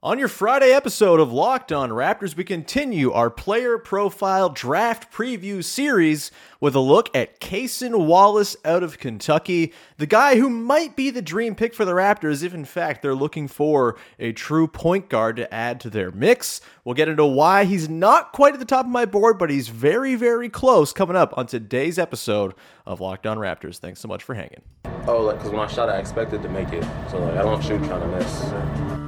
On your Friday episode of Locked On Raptors, we continue our player profile draft preview series with a look at Cason Wallace out of Kentucky, the guy who might be the dream pick for the Raptors if, in fact, they're looking for a true point guard to add to their mix. We'll get into why he's not quite at the top of my board, but he's very, very close coming up on today's episode of Locked On Raptors. Thanks so much for hanging. Oh, like, because when I shot, I expected to make it. So, like, I don't shoot trying to miss.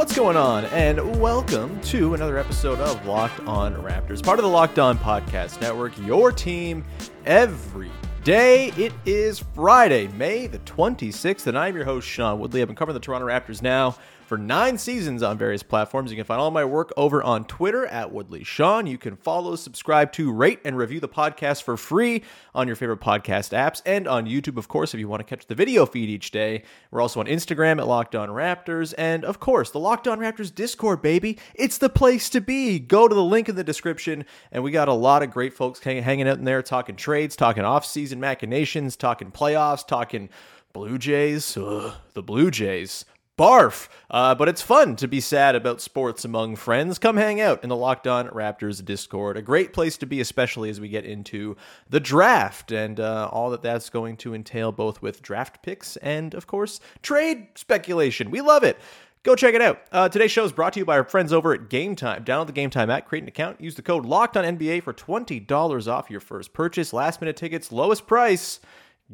What's going on? And welcome to another episode of Locked On Raptors, part of the Locked On Podcast Network, your team every day. It is Friday, May the 26th, and I'm your host, Sean Woodley. I've been covering the Toronto Raptors now for nine seasons on various platforms. You can find all my work over on Twitter at Woodley Sean. You can follow, subscribe to, rate, and review the podcast for free on your favorite podcast apps and on YouTube, of course, if you want to catch the video feed each day. We're also on Instagram at Locked On Raptors, and of course, the Locked On Raptors Discord, baby. It's the place to be. Go to the link in the description, and we got a lot of great folks hanging out in there, talking trades, talking off-season machinations, talking playoffs, talking Blue Jays. Ugh, the Blue Jays. Barf. Uh, but it's fun to be sad about sports among friends. Come hang out in the Locked On Raptors Discord. A great place to be, especially as we get into the draft and uh, all that that's going to entail, both with draft picks and, of course, trade speculation. We love it. Go check it out. Uh, today's show is brought to you by our friends over at Game Time. Download the Game Time app, create an account, use the code Locked On NBA for twenty dollars off your first purchase. Last minute tickets, lowest price,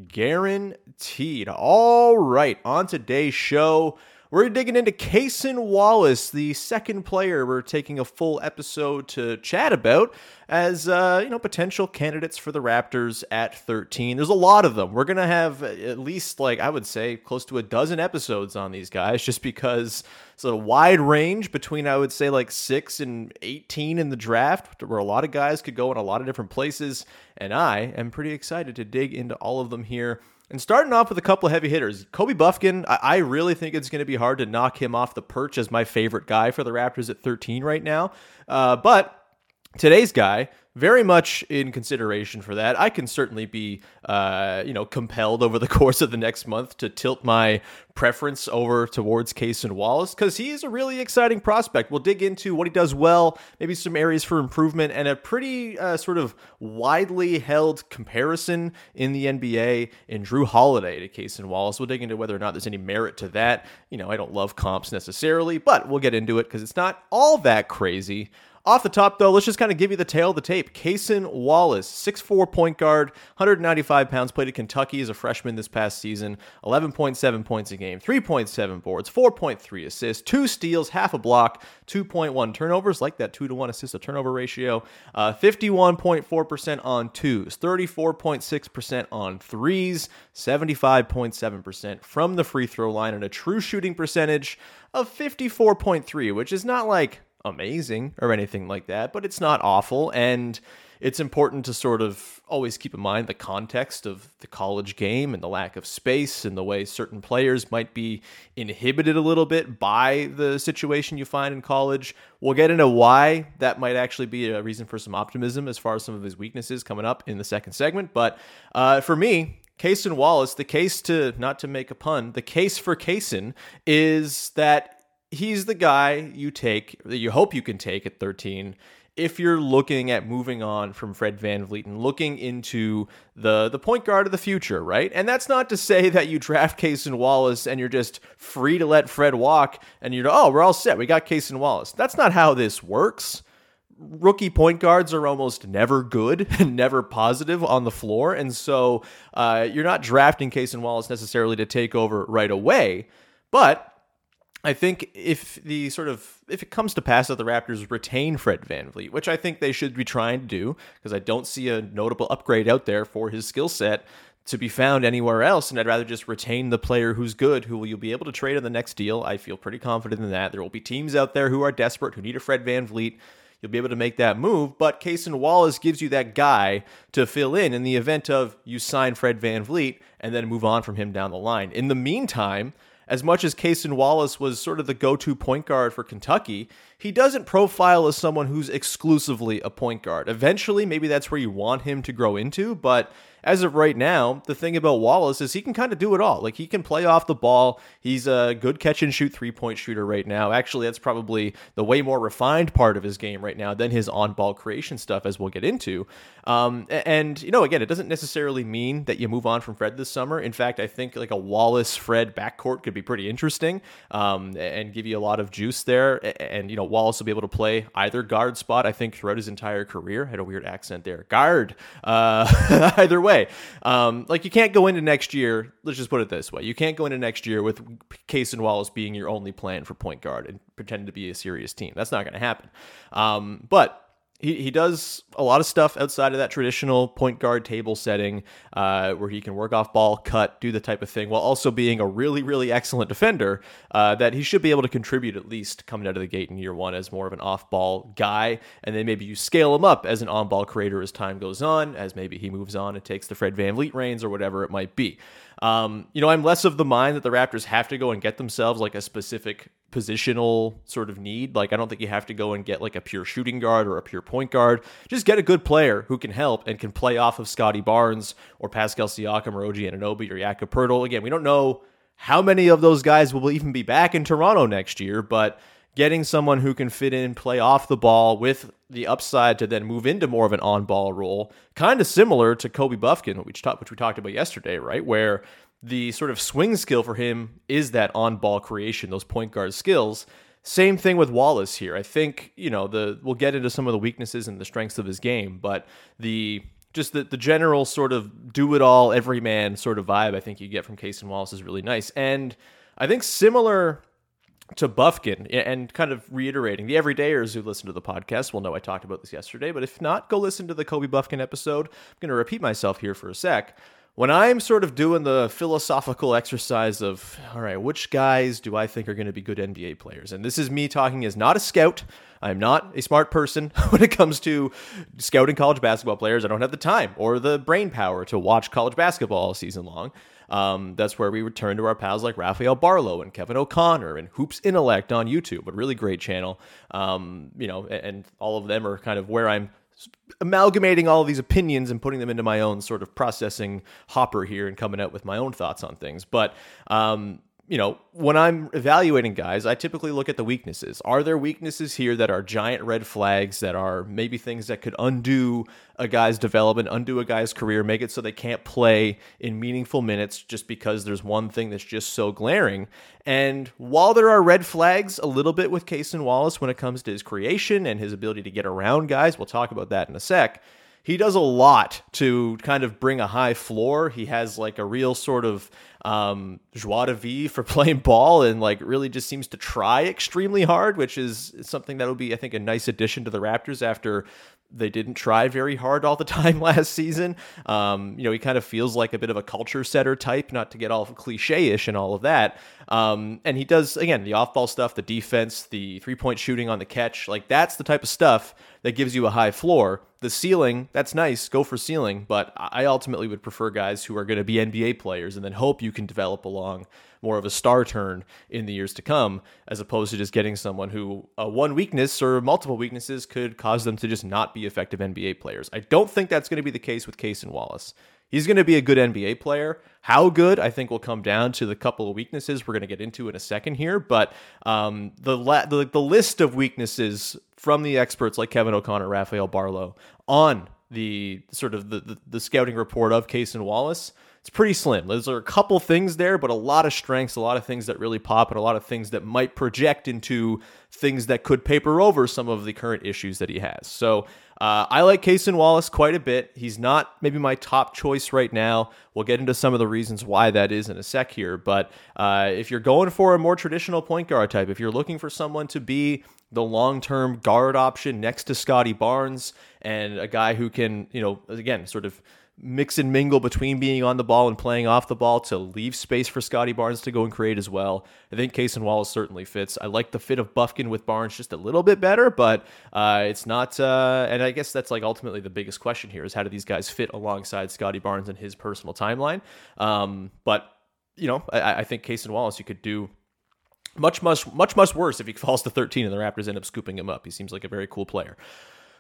guaranteed. All right, on today's show. We're digging into Cason Wallace, the second player we're taking a full episode to chat about as uh, you know potential candidates for the Raptors at 13. There's a lot of them. We're gonna have at least like I would say close to a dozen episodes on these guys, just because it's a wide range between I would say like six and 18 in the draft, where a lot of guys could go in a lot of different places, and I am pretty excited to dig into all of them here. And starting off with a couple of heavy hitters, Kobe Bufkin, I, I really think it's going to be hard to knock him off the perch as my favorite guy for the Raptors at 13 right now. Uh, but today's guy very much in consideration for that i can certainly be uh, you know compelled over the course of the next month to tilt my preference over towards Cason Wallace because he is a really exciting prospect. We'll dig into what he does well maybe some areas for improvement and a pretty uh, sort of widely held comparison in the nba in Jrue Holiday to Cason Wallace. We'll dig into whether or not there's any merit to that. You know i don't love comps necessarily but we'll get into it because it's not all that crazy off the top, though, let's just kind of give you the tail of the tape. Cason Wallace, 6'4 point guard, 195 pounds, played at Kentucky as a freshman this past season, 11.7 points a game, 3.7 boards, 4.3 assists, two steals, half a block, 2.1 turnovers, like that 2 to 1 assist to turnover ratio, uh, 51.4% on twos, 34.6% on threes, 75.7% from the free throw line, and a true shooting percentage of 54.3, which is not like amazing or anything like that, but it's not awful. And it's important to sort of always keep in mind the context of the college game and the lack of space and the way certain players might be inhibited a little bit by the situation you find in college. We'll get into why that might actually be a reason for some optimism as far as some of his weaknesses coming up in the second segment. But uh, for me, Cason Wallace, the case to, not to make a pun, the case for Cason is that he's the guy you take that you hope you can take at 13 if you're looking at moving on from Fred VanVleet and looking into the the point guard of the future, right? And that's not to say that you draft Cason Wallace and you're just free to let Fred walk and you're oh we're all set we got Cason Wallace. That's not how this works. Rookie point guards are almost never good and never positive on the floor, and so uh, you're not drafting Cason Wallace necessarily to take over right away, but I think if the sort of if it comes to pass that the Raptors retain Fred VanVleet, which I think they should be trying to do, because I don't see a notable upgrade out there for his skill set to be found anywhere else, and I'd rather just retain the player who's good, who you'll be able to trade on the next deal. I feel pretty confident in that. There will be teams out there who are desperate, who need a Fred VanVleet. You'll be able to make that move, but Cason Wallace gives you that guy to fill in in the event of you sign Fred VanVleet and then move on from him down the line. In the meantime, as much as Cason Wallace was sort of the go to point guard for Kentucky, he doesn't profile as someone who's exclusively a point guard. Eventually, maybe that's where you want him to grow into, but as of right now, the thing about Wallace is he can kind of do it all. Like he can play off the ball. He's a good catch and shoot three point shooter right now. Actually, that's probably the way more refined part of his game right now than his on ball creation stuff, as we'll get into. Um, and, you know, again, it doesn't necessarily mean that you move on from Fred this summer. In fact, I think like a Wallace Fred backcourt could be pretty interesting um, and give you a lot of juice there. And, you know, Wallace will be able to play either guard spot, I think, throughout his entire career. Had a weird accent there. Guard. Uh, either way. Um, like, you can't go into next year, let's just put it this way. You can't go into next year with Cason Wallace being your only plan for point guard and pretend to be a serious team. That's not going to happen. Um, but he, he does a lot of stuff outside of that traditional point guard table setting uh, where he can work off ball, cut, do the type of thing, while also being a really, really excellent defender uh, that he should be able to contribute at least coming out of the gate in year one as more of an off ball guy. And then maybe you scale him up as an on ball creator as time goes on, as maybe he moves on and takes the Fred VanVleet reins or whatever it might be. Um, you know, I'm less of the mind that the Raptors have to go and get themselves like a specific positional sort of need. Like, I don't think you have to go and get like a pure shooting guard or a pure point guard. Just get a good player who can help and can play off of Scottie Barnes or Pascal Siakam or OG Anunoby or Jakob Poeltl. Again, we don't know how many of those guys will even be back in Toronto next year, but getting someone who can fit in, play off the ball with the upside to then move into more of an on-ball role, kind of similar to Kobe Bufkin, which, which we talked about yesterday, right? Where the sort of swing skill for him is that on-ball creation, those point guard skills. Same thing with Wallace here. I think you know the we'll get into some of the weaknesses and the strengths of his game, but the just the, the general sort of do it all everyman sort of vibe I think you get from Cason Wallace is really nice. And I think similar to Bufkin and kind of reiterating the everydayers who listen to the podcast will know I talked about this yesterday, but if not, go listen to the Kobe Bufkin episode. I'm going to repeat myself here for a sec. When I'm sort of doing the philosophical exercise of, all right, which guys do I think are going to be good NBA players? And this is me talking as not a scout. I'm not a smart person when it comes to scouting college basketball players. I don't have the time or the brain power to watch college basketball all season long. Um, that's where we return to our pals like Rafael Barlowe and Kevin O'Connor and Hoops Intellect on YouTube, a really great channel. Um, you know, and, and all of them are kind of where I'm amalgamating all of these opinions and putting them into my own sort of processing hopper here and coming out with my own thoughts on things. But um, you know, when I'm evaluating guys, I typically look at the weaknesses. Are there weaknesses here that are giant red flags that are maybe things that could undo a guy's development, undo a guy's career, make it so they can't play in meaningful minutes just because there's one thing that's just so glaring? And while there are red flags a little bit with Cason Wallace when it comes to his creation and his ability to get around guys, we'll talk about that in a sec he does a lot to kind of bring a high floor. He has like a real sort of um, joie de vivre for playing ball and like really just seems to try extremely hard, which is something that'll be, I think, a nice addition to the Raptors after they didn't try very hard all the time last season. Um, you know, he kind of feels like a bit of a culture setter type, not to get all cliche ish and all of that. Um, and he does, again, the off ball stuff, the defense, the three point shooting on the catch. Like, that's the type of stuff that gives you a high floor. The ceiling, that's nice, go for ceiling, but I ultimately would prefer guys who are going to be NBA players and then hope you can develop along more of a star turn in the years to come, as opposed to just getting someone who uh, one weakness or multiple weaknesses could cause them to just not be effective NBA players. I don't think that's going to be the case with Cason Wallace. He's going to be a good NBA player. How good, I think, will come down to the couple of weaknesses we're going to get into in a second here. But um, the, la- the the list of weaknesses from the experts like Kevin O'Connor, Rafael Barlowe on the sort of the, the, the scouting report of Cason Wallace it's pretty slim. There's a couple things there, but a lot of strengths, a lot of things that really pop, and a lot of things that might project into things that could paper over some of the current issues that he has. So uh, I like Cason Wallace quite a bit. He's not maybe my top choice right now. We'll get into some of the reasons why that is in a sec here. But uh, if you're going for a more traditional point guard type, if you're looking for someone to be the long term guard option next to Scottie Barnes and a guy who can, you know, again, sort of mix and mingle between being on the ball and playing off the ball to leave space for Scottie Barnes to go and create as well. I think Cason Wallace certainly fits. I like the fit of Bufkin with Barnes just a little bit better, but uh, it's not. Uh, and I guess that's like ultimately the biggest question here is how do these guys fit alongside Scottie Barnes and his personal timeline? Um, but you know, I, I think Cason Wallace you could do much, much, much, much worse if he falls to 13 and the Raptors end up scooping him up. He seems like a very cool player.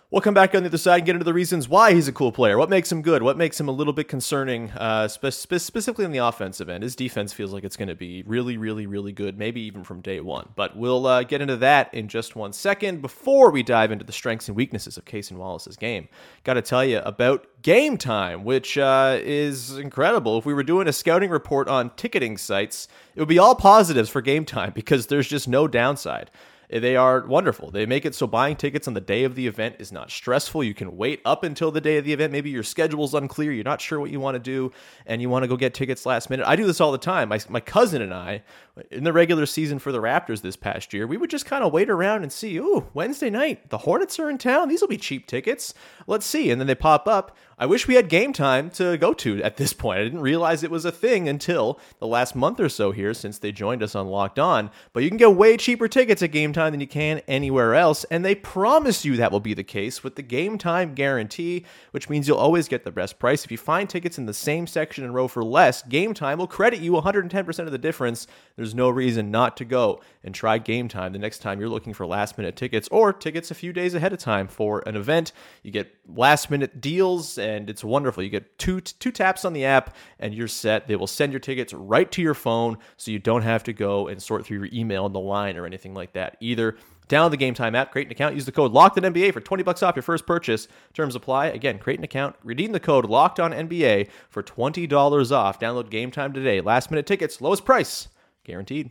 We'll come back on the other side and get into the reasons why he's a cool player. What makes him good? What makes him a little bit concerning, uh, spe- spe- specifically on the offensive end? His defense feels like it's going to be really, really, really good, maybe even from day one. But we'll uh, get into that in just one second. Before we dive into the strengths and weaknesses of Cason Wallace's game, got to tell you about Game Time, which uh, is incredible. If we were doing a scouting report on ticketing sites, it would be all positives for Game Time because there's just no downside. They are wonderful. They make it so buying tickets on the day of the event is not stressful. You can wait up until the day of the event. Maybe your schedule's unclear, you're not sure what you want to do, and you want to go get tickets last minute. I do this all the time. My, my cousin and I, in the regular season for the Raptors this past year, we would just kind of wait around and see, ooh, Wednesday night, the Hornets are in town. These will be cheap tickets. Let's see. And then they pop up. I wish we had game time to go to at this point. I didn't realize it was a thing until the last month or so here since they joined us on Locked On. But you can get way cheaper tickets at game time than you can anywhere else. And they promise you that will be the case with the game time guarantee, which means you'll always get the best price. If you find tickets in the same section and row for less, game time will credit you 110% of the difference. There's no reason not to go and try game time the next time you're looking for last minute tickets or tickets a few days ahead of time for an event. You get last minute deals and it's wonderful. You get two two taps on the app and you're set. They will send your tickets right to your phone so you don't have to go and sort through your email in the line or anything like that either. Download the Game Time app, create an account, use the code Locked on NBA for 20 bucks off your first purchase. Terms apply. Again, create an account, redeem the code Locked on NBA for $20 off. Download Game Time today. Last minute tickets, lowest price, guaranteed.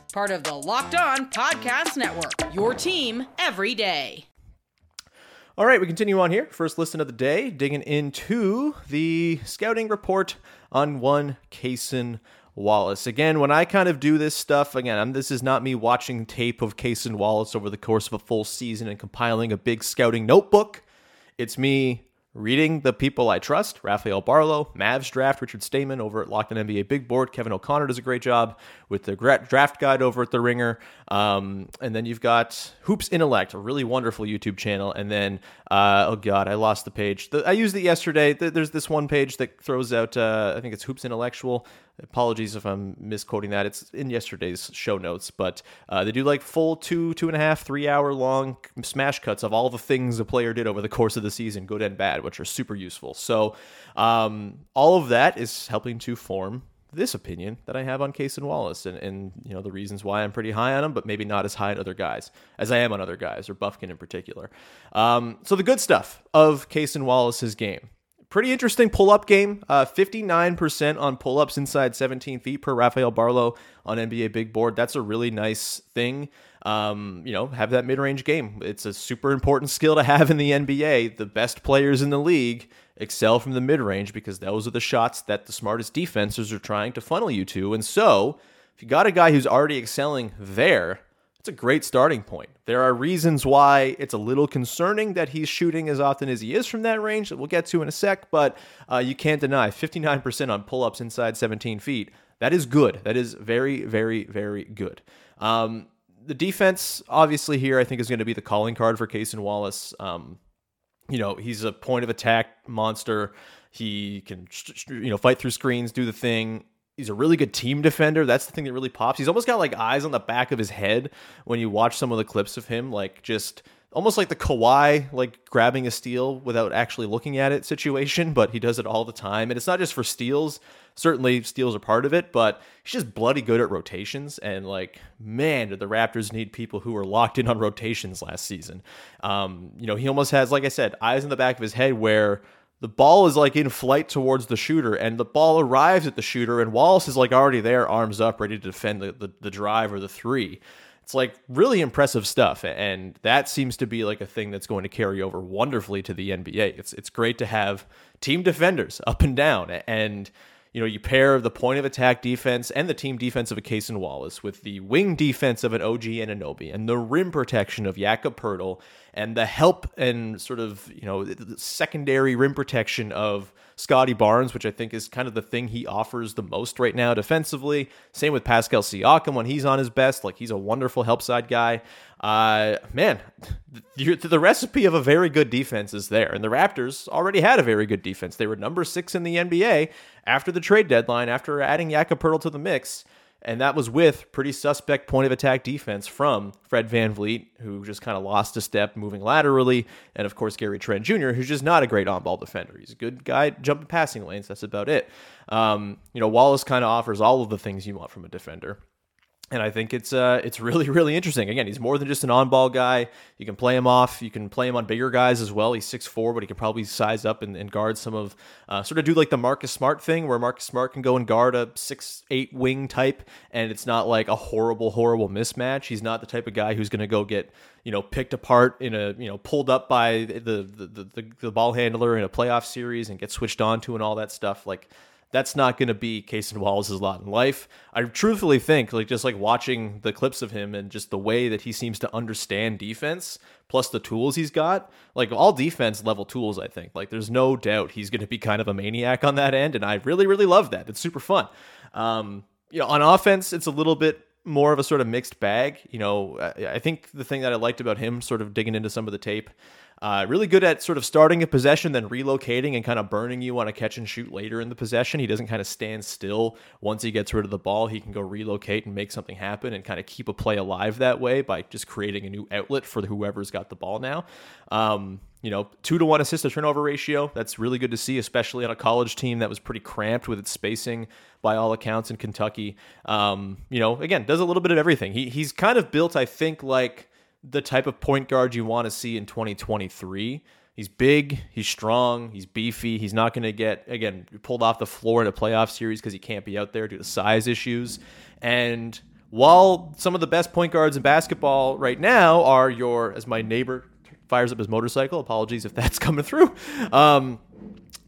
Part of the Locked On Podcast Network, your team every day. All right, we continue on here. First listen of the day, digging into the scouting report on one Cason Wallace. Again, when I kind of do this stuff, again, I'm, this is not me watching tape of Cason Wallace over the course of a full season and compiling a big scouting notebook. It's me reading the people I trust Rafael Barlowe, Mavs draft, Richard Stayman over at Locked on NBA Big Board. Kevin O'Connor does a great job with the draft guide over at The Ringer. Um, and then you've got Hoops Intellect, a really wonderful YouTube channel. And then, uh, oh God, I lost the page. The, I used it yesterday. There's this one page that throws out, uh, I think it's Hoops Intellectual. Apologies if I'm misquoting that. It's in yesterday's show notes, but uh, they do like full two, two and a half, three hour long smash cuts of all the things a player did over the course of the season, good and bad, which are super useful. So um, all of that is helping to form this opinion that I have on Cason Wallace and, and you know the reasons why I'm pretty high on him, but maybe not as high on other guys as I am on other guys or Bufkin in particular. Um, so the good stuff of Cason Wallace's game pretty interesting pull up game. Uh, 59% on pull ups inside 17 feet per Rafael Barlowe on NBA Big Board. That's a really nice thing. Um, you know, have that mid range game. It's a super important skill to have in the NBA. The best players in the league excel from the mid range because those are the shots that the smartest defenses are trying to funnel you to. And so, if you got a guy who's already excelling there, it's a great starting point. There are reasons why it's a little concerning that he's shooting as often as he is from that range that we'll get to in a sec, but uh, you can't deny 59% on pull ups inside 17 feet. That is good. That is very, very, very good. Um, the defense, obviously, here I think is going to be the calling card for Cason Wallace. Um, you know, he's a point of attack monster. He can, you know, fight through screens, do the thing. He's a really good team defender. That's the thing that really pops. He's almost got like eyes on the back of his head when you watch some of the clips of him, like just almost like the Kawhi, like grabbing a steal without actually looking at it situation, but he does it all the time. And it's not just for steals. Certainly, steals are part of it, but he's just bloody good at rotations. And like, man, did the Raptors need people who were locked in on rotations last season? Um, you know, he almost has, like I said, eyes in the back of his head where the ball is like in flight towards the shooter and the ball arrives at the shooter and Wallace is like already there, arms up, ready to defend the, the, the drive or the three. It's like really impressive stuff. And that seems to be like a thing that's going to carry over wonderfully to the NBA. It's it's great to have team defenders up and down. And you know, you pair the point of attack defense and the team defense of a Cason Wallace with the wing defense of an OG Anunoby and the rim protection of Jakob Poeltl and the help and sort of, you know, secondary rim protection of Scottie Barnes, which I think is kind of the thing he offers the most right now defensively. Same with Pascal Siakam when he's on his best. Like he's a wonderful help side guy. Uh, man, the, the recipe of a very good defense is there. And the Raptors already had a very good defense. They were number six in the NBA after the trade deadline, after adding Jakob Poeltl to the mix. And that was with pretty suspect point of attack defense from Fred Van VanVleet, who just kind of lost a step moving laterally. And of course, Gary Trent Jr., who's just not a great on ball defender. He's a good guy jumping passing lanes. That's about it. Um, you know, Wallace kind of offers all of the things you want from a defender and I think it's uh, it's really really interesting. Again, he's more than just an on-ball guy. You can play him off. You can play him on bigger guys as well. He's 6'4", but he can probably size up and, and guard some of uh, sort of do like the Marcus Smart thing, where Marcus Smart can go and guard a six eight wing type, and it's not like a horrible horrible mismatch. He's not the type of guy who's going to go get you know picked apart in a you know pulled up by the the, the the the ball handler in a playoff series and get switched on to and all that stuff like that's not going to be Cason Wallace's lot in life. I truthfully think, like, just like watching the clips of him and just the way that he seems to understand defense, plus the tools he's got, like, all defense level tools, I think. Like, there's no doubt he's going to be kind of a maniac on that end. And I really, really love that. It's super fun. Um, you know, on offense, it's a little bit more of a sort of mixed bag. You know, I think the thing that I liked about him, sort of digging into some of the tape, uh, really good at sort of starting a possession, then relocating and kind of burning you on a catch and shoot later in the possession. He doesn't kind of stand still once he gets rid of the ball. He can go relocate and make something happen and kind of keep a play alive that way by just creating a new outlet for whoever's got the ball now. Um, you know, two to one assist to turnover ratio. That's really good to see, especially on a college team that was pretty cramped with its spacing by all accounts in Kentucky. Um, you know, again, does a little bit of everything. He, he's kind of built, I think, like the type of point guard you want to see in 2023. He's big, he's strong, he's beefy. He's not going to get again pulled off the floor in a playoff series because he can't be out there due to size issues. And while some of the best point guards in basketball right now are your, as my neighbor fires up his motorcycle, apologies if that's coming through. Um,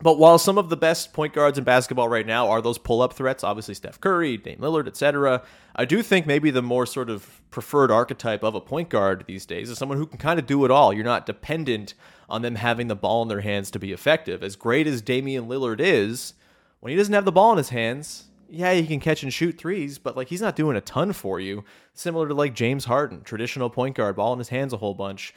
but while some of the best point guards in basketball right now are those pull-up threats, obviously Steph Curry, Dame Lillard, etc., I do think maybe the more sort of preferred archetype of a point guard these days is someone who can kind of do it all. You're not dependent on them having the ball in their hands to be effective. As great as Damian Lillard is, when he doesn't have the ball in his hands, yeah, he can catch and shoot threes, but like he's not doing a ton for you. Similar to like James Harden, traditional point guard, ball in his hands a whole bunch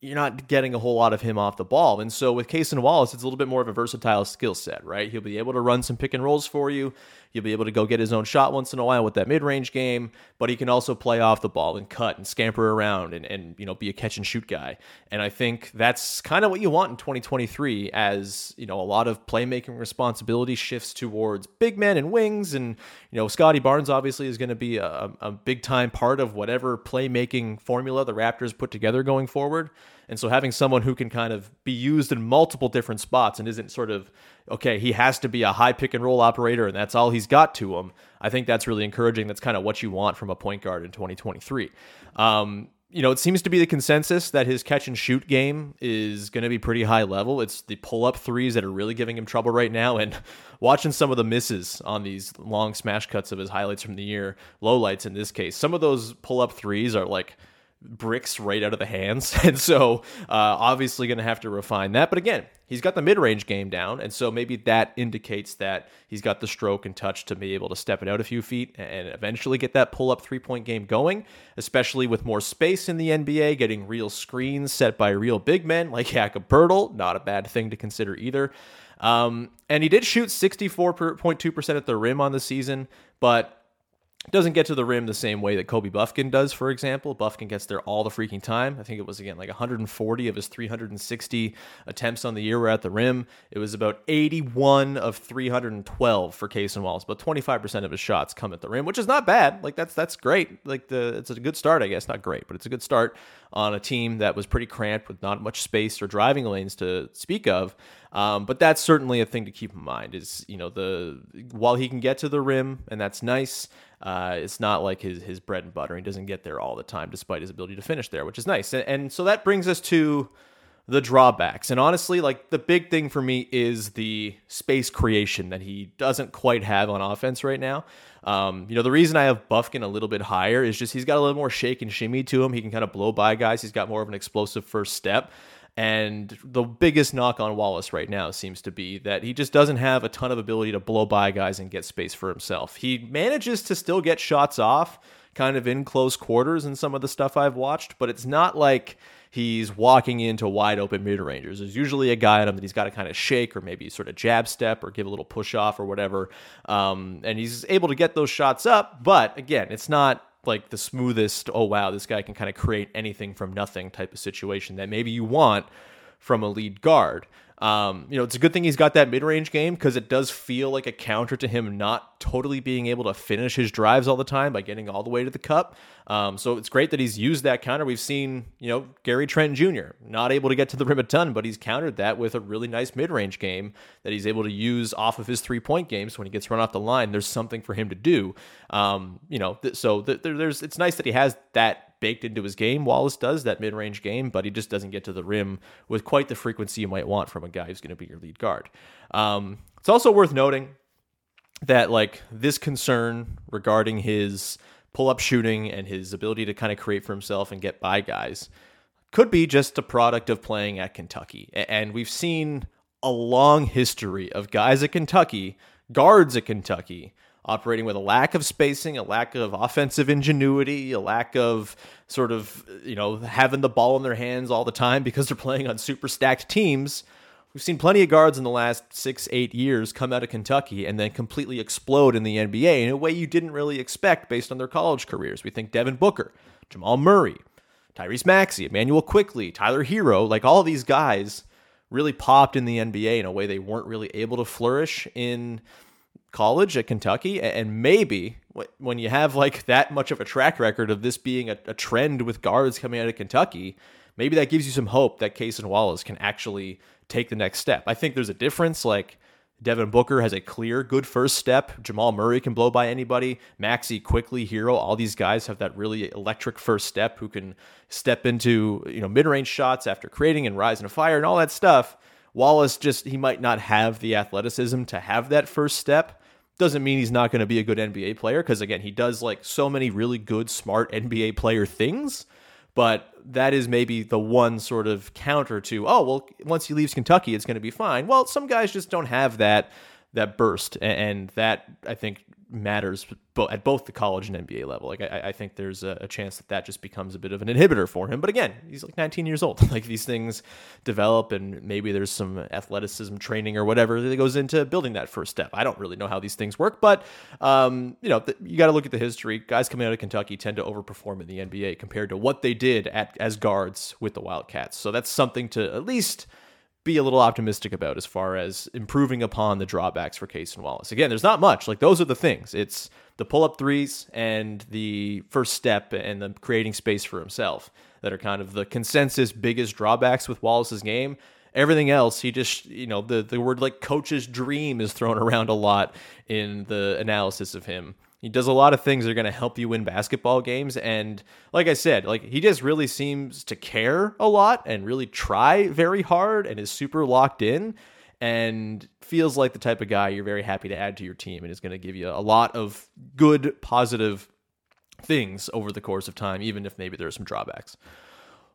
you're not getting a whole lot of him off the ball. And so with Cason Wallace, it's a little bit more of a versatile skill set, right? He'll be able to run some pick and rolls for you. He'll be able to go get his own shot once in a while with that mid-range game, but he can also play off the ball and cut and scamper around and, and you know be a catch and shoot guy. And I think that's kind of what you want in 2023 as, you know, a lot of playmaking responsibility shifts towards big men and wings. And, you know, Scottie Barnes obviously is going to be a, a big time part of whatever playmaking formula the Raptors put together going forward. And so having someone who can kind of be used in multiple different spots and isn't sort of, okay, he has to be a high pick and roll operator and that's all he's got to him, I think that's really encouraging. That's kind of what you want from a point guard in 2023. Um, you know, it seems to be the consensus that his catch and shoot game is going to be pretty high level. It's the pull up threes that are really giving him trouble right now. And watching some of the misses on these long smash cuts of his highlights from the year, lowlights in this case, some of those pull up threes are like bricks right out of the hands. And so, uh, obviously, going to have to refine that. But again, he's got the mid range game down. And so maybe that indicates that he's got the stroke and touch to be able to step it out a few feet and eventually get that pull up three point game going, especially with more space in the NBA, getting real screens set by real big men like Jakob Poeltl. Not a bad thing to consider either. Um, and he did shoot 64.2% at the rim on the season, but doesn't get to the rim the same way that Kobe Bufkin does, for example. Bufkin gets there all the freaking time. I think it was again like 140 of his 360 attempts on the year were at the rim. It was about 81 of 312 for Cason Wallace, but 25% of his shots come at the rim, which is not bad. Like that's that's great. Like the it's a good start, I guess. Not great, but it's a good start on a team that was pretty cramped with not much space or driving lanes to speak of. Um, but that's certainly a thing to keep in mind. Is you know the while he can get to the rim and that's nice. Uh, it's not like his his bread and butter. He doesn't get there all the time, despite his ability to finish there, which is nice. And, and so that brings us to the drawbacks. And honestly, like the big thing for me is the space creation that he doesn't quite have on offense right now. Um, you know, the reason I have Bufkin a little bit higher is just he's got a little more shake and shimmy to him. He can kind of blow by guys. He's got more of an explosive first step. And the biggest knock on Wallace right now seems to be that he just doesn't have a ton of ability to blow by guys and get space for himself. He manages to still get shots off kind of in close quarters in some of the stuff I've watched, but it's not like he's walking into wide open mid rangers. There's usually a guy at him that he's got to kind of shake or maybe sort of jab step or give a little push off or whatever. Um, and he's able to get those shots up, but again, it's not like the smoothest, oh wow, this guy can kind of create anything from nothing type of situation that maybe you want from a lead guard. Um, you know, it's a good thing he's got that mid range game because it does feel like a counter to him not totally being able to finish his drives all the time by getting all the way to the cup. Um, so it's great that he's used that counter. We've seen, you know, Gary Trent Jr. not able to get to the rim a ton, but he's countered that with a really nice mid range game that he's able to use off of his three point games. When he gets run off the line, there's something for him to do. Um, you know, th- so th- there's it's nice that he has that baked into his game. Wallace does that mid range game, but he just doesn't get to the rim with quite the frequency you might want from a guy who's going to be your lead guard. Um, it's also worth noting that like this concern regarding his pull up shooting and his ability to kind of create for himself and get by guys could be just a product of playing at Kentucky. And we've seen a long history of guys at Kentucky, guards at Kentucky, operating with a lack of spacing, a lack of offensive ingenuity, a lack of sort of, you know, having the ball in their hands all the time because they're playing on super stacked teams. We've seen plenty of guards in the last six, eight years come out of Kentucky and then completely explode in the NBA in a way you didn't really expect based on their college careers. We think Devin Booker, Jamal Murray, Tyrese Maxey, Immanuel Quickley, Tyler Herro, like all these guys really popped in the NBA in a way they weren't really able to flourish in college at Kentucky, and maybe when you have like that much of a track record of this being a, a trend with guards coming out of Kentucky, maybe that gives you some hope that Cason Wallace can actually take the next step. I think there's a difference. Like Devin Booker has a clear good first step. Jamal Murray can blow by anybody. Maxey Quickley Herro. all these guys have that really electric first step who can step into you know mid range shots after creating and rise in a fire and all that stuff. Wallace just he might not have the athleticism to have that first step. Doesn't mean he's not going to be a good NBA player because again, he does like so many really good smart NBA player things, but that is maybe the one sort of counter to, oh, well, once he leaves Kentucky, it's going to be fine. Well, some guys just don't have that that burst and that I think matters at both the college and NBA level. Like I, I think there's a, a, chance that that just becomes a bit of an inhibitor for him. But again, he's like 19 years old. like these things develop, and maybe there's some athleticism training or whatever that goes into building that first step. I don't really know how these things work, but um, you know, you got to look at the history. Guys coming out of Kentucky tend to overperform in the NBA compared to what they did at as guards with the Wildcats. So that's something to at least be a little optimistic about as far as improving upon the drawbacks for Cason Wallace. Again, there's not much. Like those are the things. It's the pull up threes and the first step and the creating space for himself that are kind of the consensus biggest drawbacks with Wallace's game. Everything else, he just, you know, the, the word like coach's dream is thrown around a lot in the analysis of him. He does a lot of things that are going to help you win basketball games. And like I said, like he just really seems to care a lot and really try very hard and is super locked in and feels like the type of guy you're very happy to add to your team and is going to give you a lot of good, positive things over the course of time, even if maybe there are some drawbacks.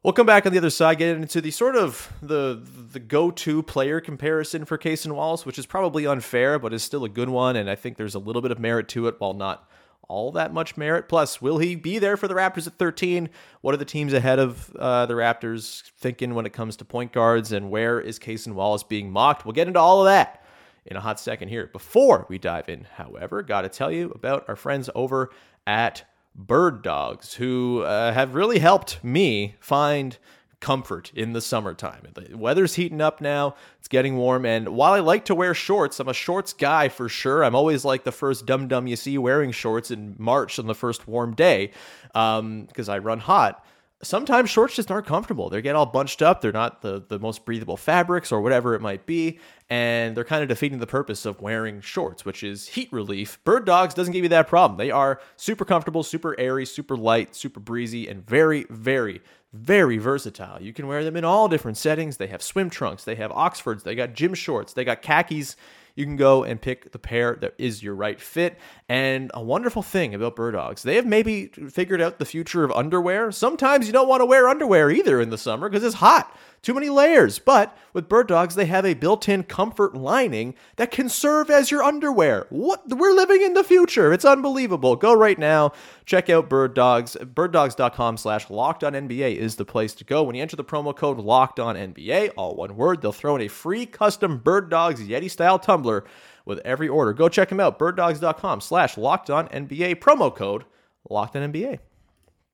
We'll come back on the other side, get into the sort of the the go-to player comparison for Cason Wallace, which is probably unfair, but is still a good one, and I think there's a little bit of merit to it, while not all that much merit. Plus, will he be there for the Raptors at 13? What are the teams ahead of uh, the Raptors thinking when it comes to point guards, and where is Cason Wallace being mocked? We'll get into all of that in a hot second here. Before we dive in, however, got to tell you about our friends over at bird dogs who uh, have really helped me find comfort in the summertime. The weather's heating up now, it's getting warm, and while I like to wear shorts, I'm a shorts guy for sure. I'm always like the first dum dum you see wearing shorts in March on the first warm day because um, I run hot sometimes shorts just aren't comfortable. They get all bunched up. They're not the, the most breathable fabrics or whatever it might be. And they're kind of defeating the purpose of wearing shorts, which is heat relief. Bird Dogs doesn't give you that problem. They are super comfortable, super airy, super light, super breezy, and very, very, very versatile. You can wear them in all different settings. They have swim trunks, they have Oxfords, they got gym shorts, they got khakis you can go and pick the pair that is your right fit. And a wonderful thing about Bird Dogs, they have maybe figured out the future of underwear. Sometimes you don't want to wear underwear either in the summer because it's hot too many layers. But with Bird Dogs, they have a built-in comfort lining that can serve as your underwear. What we're living in the future. It's unbelievable. Go right now. Check out Bird Dogs. Birddogs.com slash locked on NBA is the place to go. When you enter the promo code locked on NBA, all one word, they'll throw in a free custom Bird Dogs Yeti style tumbler with every order. Go check them out. Birddogs.com slash locked on NBA promo code locked on NBA.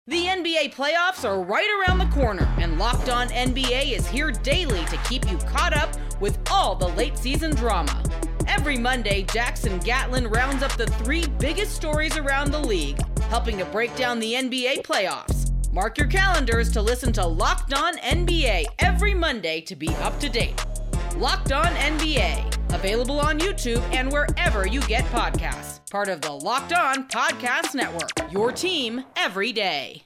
The NBA playoffs are right around the corner, and Locked On NBA is here daily to keep you caught up with all the late season drama. Every Monday, Jackson Gatlin rounds up the three biggest stories around the league, helping to break down the NBA playoffs. Mark your calendars to listen to Locked On NBA every Monday to be up to date. Locked On NBA, available on YouTube and wherever you get podcasts. Part of the Locked On Podcast Network. Your team every day.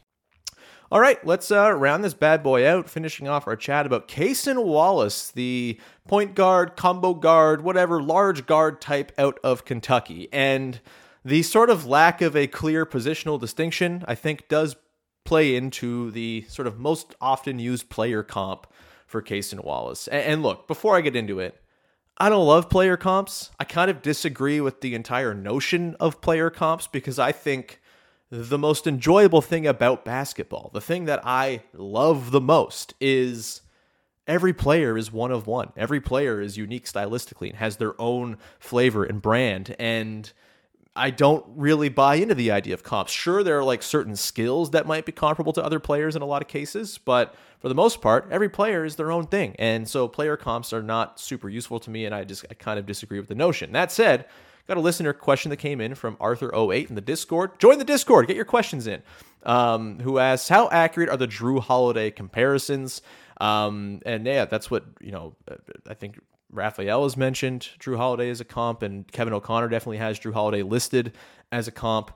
All right, let's uh, round this bad boy out, finishing off our chat about Cason Wallace, the point guard, combo guard, whatever, large guard type out of Kentucky. And the sort of lack of a clear positional distinction, I think, does play into the sort of most often used player comp for Cason Wallace. And look, before I get into it, I don't love player comps. I kind of disagree with the entire notion of player comps because I think the most enjoyable thing about basketball, the thing that I love the most, is every player is one of one. Every player is unique stylistically and has their own flavor and brand. And I don't really buy into the idea of comps. Sure, there are like certain skills that might be comparable to other players in a lot of cases, but for the most part, every player is their own thing. And so player comps are not super useful to me, and I just I kind of disagree with the notion. That said, got a listener question that came in from Arthur08 in the Discord. Join the Discord, get your questions in. Um, who asks, How accurate are the Jrue Holiday comparisons? Um, and yeah, that's what, you know, I think Rafael has mentioned Jrue Holiday as a comp, and Kevin O'Connor definitely has Jrue Holiday listed as a comp.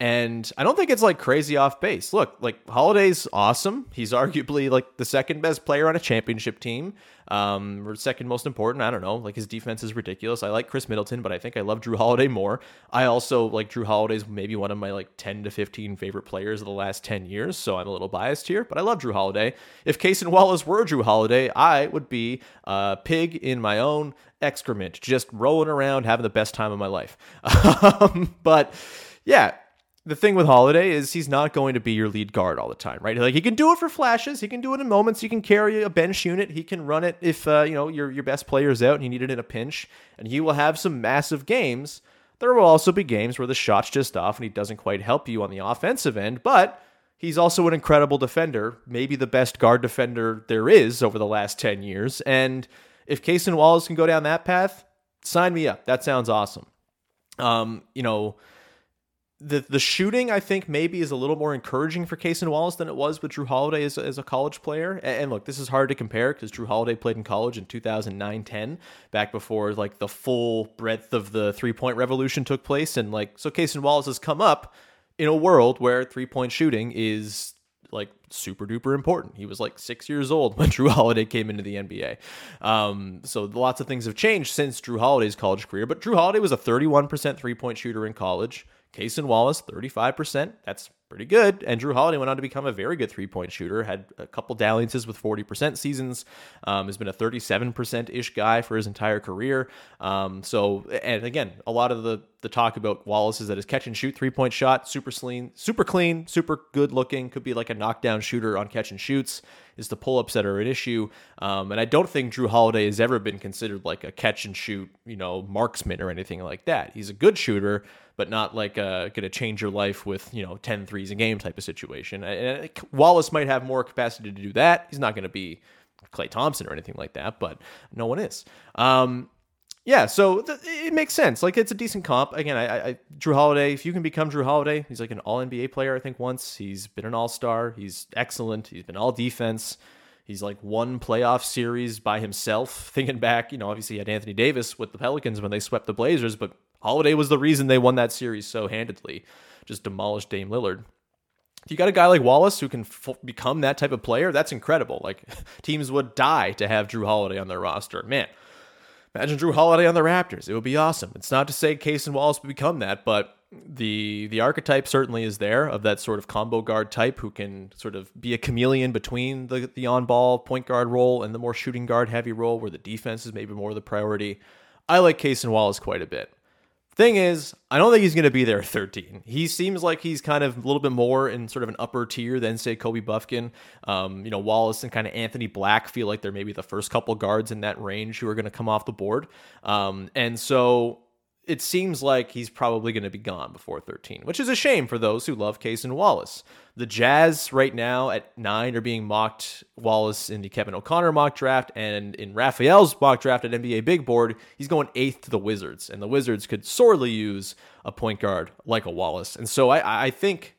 And I don't think it's like crazy off base. Look, like Holiday's awesome. He's arguably like the second best player on a championship team, um, or second most important. I don't know. Like his defense is ridiculous. I like Khris Middleton, but I think I love Jrue Holiday more. I also like Jrue Holiday's maybe one of my like 10 to 15 favorite players of the last 10 years. So I'm a little biased here, but I love Jrue Holiday. If Cason Wallace were Jrue Holiday, I would be a pig in my own excrement, just rolling around having the best time of my life. um, but yeah, the thing with Holiday is he's not going to be your lead guard all the time, right? Like he can do it for flashes, he can do it in moments. He can carry a bench unit, he can run it if uh, you know your your best player is out and you need it in a pinch, and he will have some massive games. There will also be games where the shot's just off and he doesn't quite help you on the offensive end, but he's also an incredible defender, maybe the best guard defender there is over the last 10 years. And if Cason Wallace can go down that path, sign me up. That sounds awesome. Um, you know, the the shooting I think maybe is a little more encouraging for Cason Wallace than it was with Jrue Holiday as, as a college player. And, and look, this is hard to compare because Jrue Holiday played in college in 2009-10, back before like the full breadth of the three point revolution took place. And like so, Cason Wallace has come up in a world where three point shooting is like super duper important. He was like six years old when Jrue Holiday came into the NBA. Um, so lots of things have changed since Jrue Holiday's college career. But Jrue Holiday was a 31% three point shooter in college Cason Wallace, 35%. That's pretty good. And Jrue Holiday went on to become a very good three point shooter, had a couple dalliances with 40% seasons, um, has been a 37% ish guy for his entire career. Um, so, and again, a lot of the, the talk about Wallace is that his catch and shoot three point shot, super clean, super clean, super good looking, could be like a knockdown shooter on catch and shoots, is the pull ups that are an issue. Um, and I don't think Jrue Holiday has ever been considered like a catch and shoot, you know, marksman or anything like that. He's a good shooter but not like uh, going to change your life with you know 10 threes a game type of situation. And Wallace might have more capacity to do that. He's not going to be Klay Thompson or anything like that, but no one is. Um, yeah, so th- it makes sense. Like it's a decent comp. Again, I, I Jrue Holiday. If you can become Jrue Holiday, he's like an All NBA player. I think once he's been an All Star. He's excellent. He's been All Defense. He's like one playoff series by himself. Thinking back, you know, obviously he had Anthony Davis with the Pelicans when they swept the Blazers, but Holiday was the reason they won that series so handedly, just demolished Dame Lillard. If you got a guy like Wallace who can f- become that type of player, that's incredible. Like teams would die to have Jrue Holiday on their roster. Man, imagine Jrue Holiday on the Raptors. It would be awesome. It's not to say Cason Wallace would become that, but the the archetype certainly is there of that sort of combo guard type who can sort of be a chameleon between the the on ball point guard role and the more shooting guard heavy role where the defense is maybe more the priority. I like Cason Wallace quite a bit. Thing is, I don't think he's going to be there at 13. He seems like he's kind of a little bit more in sort of an upper tier than, say, Kobe Bufkin. Um, you know, Wallace and kind of Anthony Black feel like they're maybe the first couple guards in that range who are going to come off the board. Um, and so it seems like he's probably going to be gone before 13, which is a shame for those who love Cason Wallace. The Jazz right now at nine are being mocked Wallace in the Kevin O'Connor mock draft, and in Rafael's mock draft at NBA Big Board, he's going eighth to the Wizards, and the Wizards could sorely use a point guard like a Wallace. And so I, I think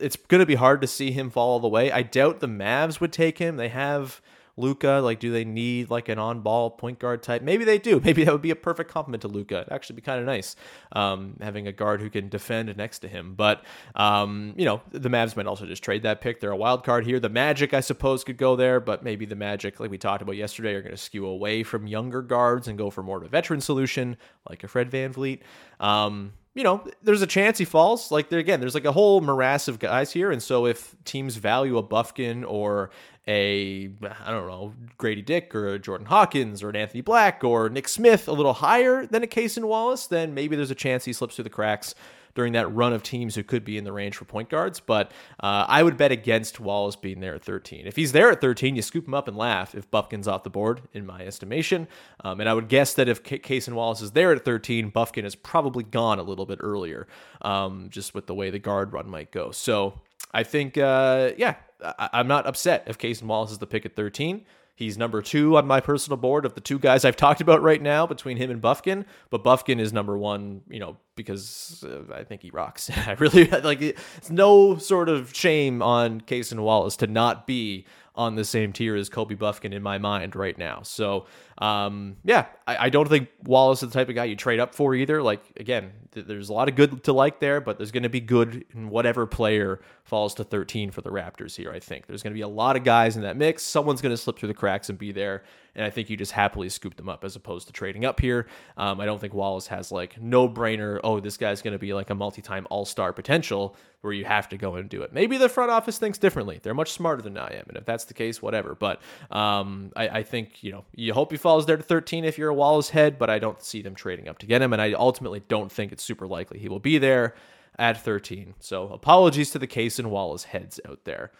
it's going to be hard to see him fall all the way. I doubt the Mavs would take him. They have Luka? Like, do they need like an on-ball point guard type? Maybe they do. Maybe that would be a perfect complement to Luka. It'd actually be kind of nice um, having a guard who can defend next to him. But um, you know, the Mavs might also just trade that pick. They're a wild card here. The Magic, I suppose, could go there, but maybe the Magic, like we talked about yesterday, are going to skew away from younger guards and go for more of a veteran solution, like a Fred VanVleet. Um, you know, there's a chance he falls. Like there again, there's like a whole morass of guys here, and so if teams value a Bufkin or a I don't know Grady Dick or a Jordan Hawkins or an Anthony Black or Nick Smith a little higher than a Cason Wallace, then maybe there's a chance he slips through the cracks during that run of teams who could be in the range for point guards. But uh, I would bet against Wallace being there at 13. If he's there at 13, you scoop him up and laugh if Bufkin's off the board, in my estimation. Um, and I would guess that if K- Cason Wallace is there at 13, Bufkin is probably gone a little bit earlier, um, just with the way the guard run might go. So I think, uh, yeah, I- am not upset if Cason Wallace is the pick at 13. He's number two on my personal board of the two guys I've talked about right now between him and Bufkin. But Bufkin is number one, you know, because uh, I think he rocks. I really like it's no sort of shame on Cason Wallace to not be on the same tier as Kobe Bufkin in my mind right now. So, um, yeah, I, I, don't think Wallace is the type of guy you trade up for either. Like, again, th- there's a lot of good to like there, but there's going to be good in whatever player falls to 13 for the Raptors here, I think. There's going to be a lot of guys in that mix. Someone's going to slip through the cracks and be there. And I think you just happily scoop them up as opposed to trading up here. Um, I don't think Wallace has like no brainer, oh, this guy's going to be like a multi time all star potential where you have to go and do it. Maybe the front office thinks differently. They're much smarter than I am. And if that's the case, whatever. But um, I, I, think, you know, you hope he falls there to 13 if you're a Wallace head, but I don't see them trading up to get him. And I ultimately don't think it's super likely he will be there at 13. So apologies to the Cason Wallace heads out there.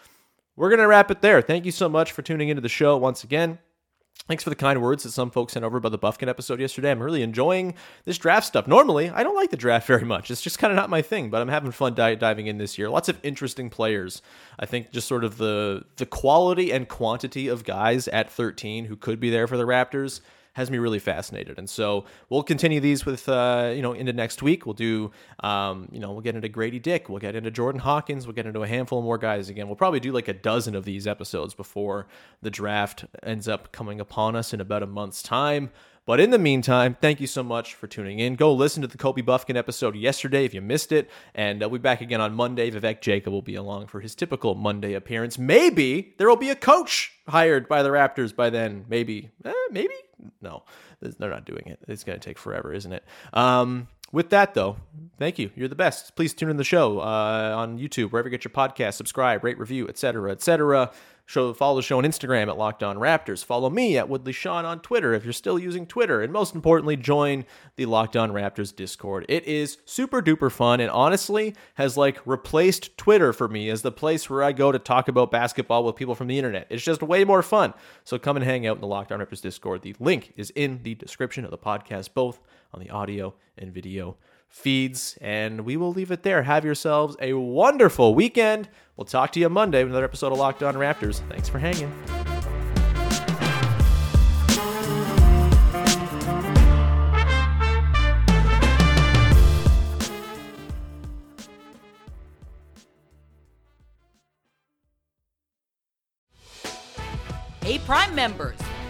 We're going to wrap it there. Thank you so much for tuning into the show once again. Thanks for the kind words that some folks sent over about the Bufkin episode yesterday. I'm really enjoying this draft stuff. Normally, I don't like the draft very much. It's just kind of not my thing, but I'm having fun di- diving in this year. Lots of interesting players. I think just sort of the the quality and quantity of guys at 13 who could be there for the Raptors has me really fascinated. And so we'll continue these with, uh, you know, into next week. We'll do, um, you know, we'll get into Grady Dick. We'll get into Jordan Hawkins. We'll get into a handful of more guys again. We'll probably do like a dozen of these episodes before the draft ends up coming upon us in about a month's time. But in the meantime, thank you so much for tuning in. Go listen to the Kobe Bufkin episode yesterday if you missed it. And we'll be back again on Monday. Vivek Jacob will be along for his typical Monday appearance. Maybe there will be a coach hired by the Raptors by then. Maybe. Eh, maybe? No, they're not doing it. It's going to take forever, isn't it? Um, with that, though, thank you. You're the best. Please tune in the show uh, on YouTube, wherever you get your podcast. Subscribe, rate, review, etc., etc. Show follow the show on Instagram at Locked On Raptors. Follow me at Woodley Sean on Twitter if you're still using Twitter, and most importantly, join the Locked On Raptors Discord. It is super duper fun, and honestly has like replaced Twitter for me as the place where I go to talk about basketball with people from the internet. It's just way more fun. So come and hang out in the Locked On Raptors Discord. The link is in the description of the podcast, both on the audio and video feeds. And we will leave it there. Have yourselves a wonderful weekend. We'll talk to you Monday with another episode of Locked On Raptors. Thanks for hanging. Hey, Prime members,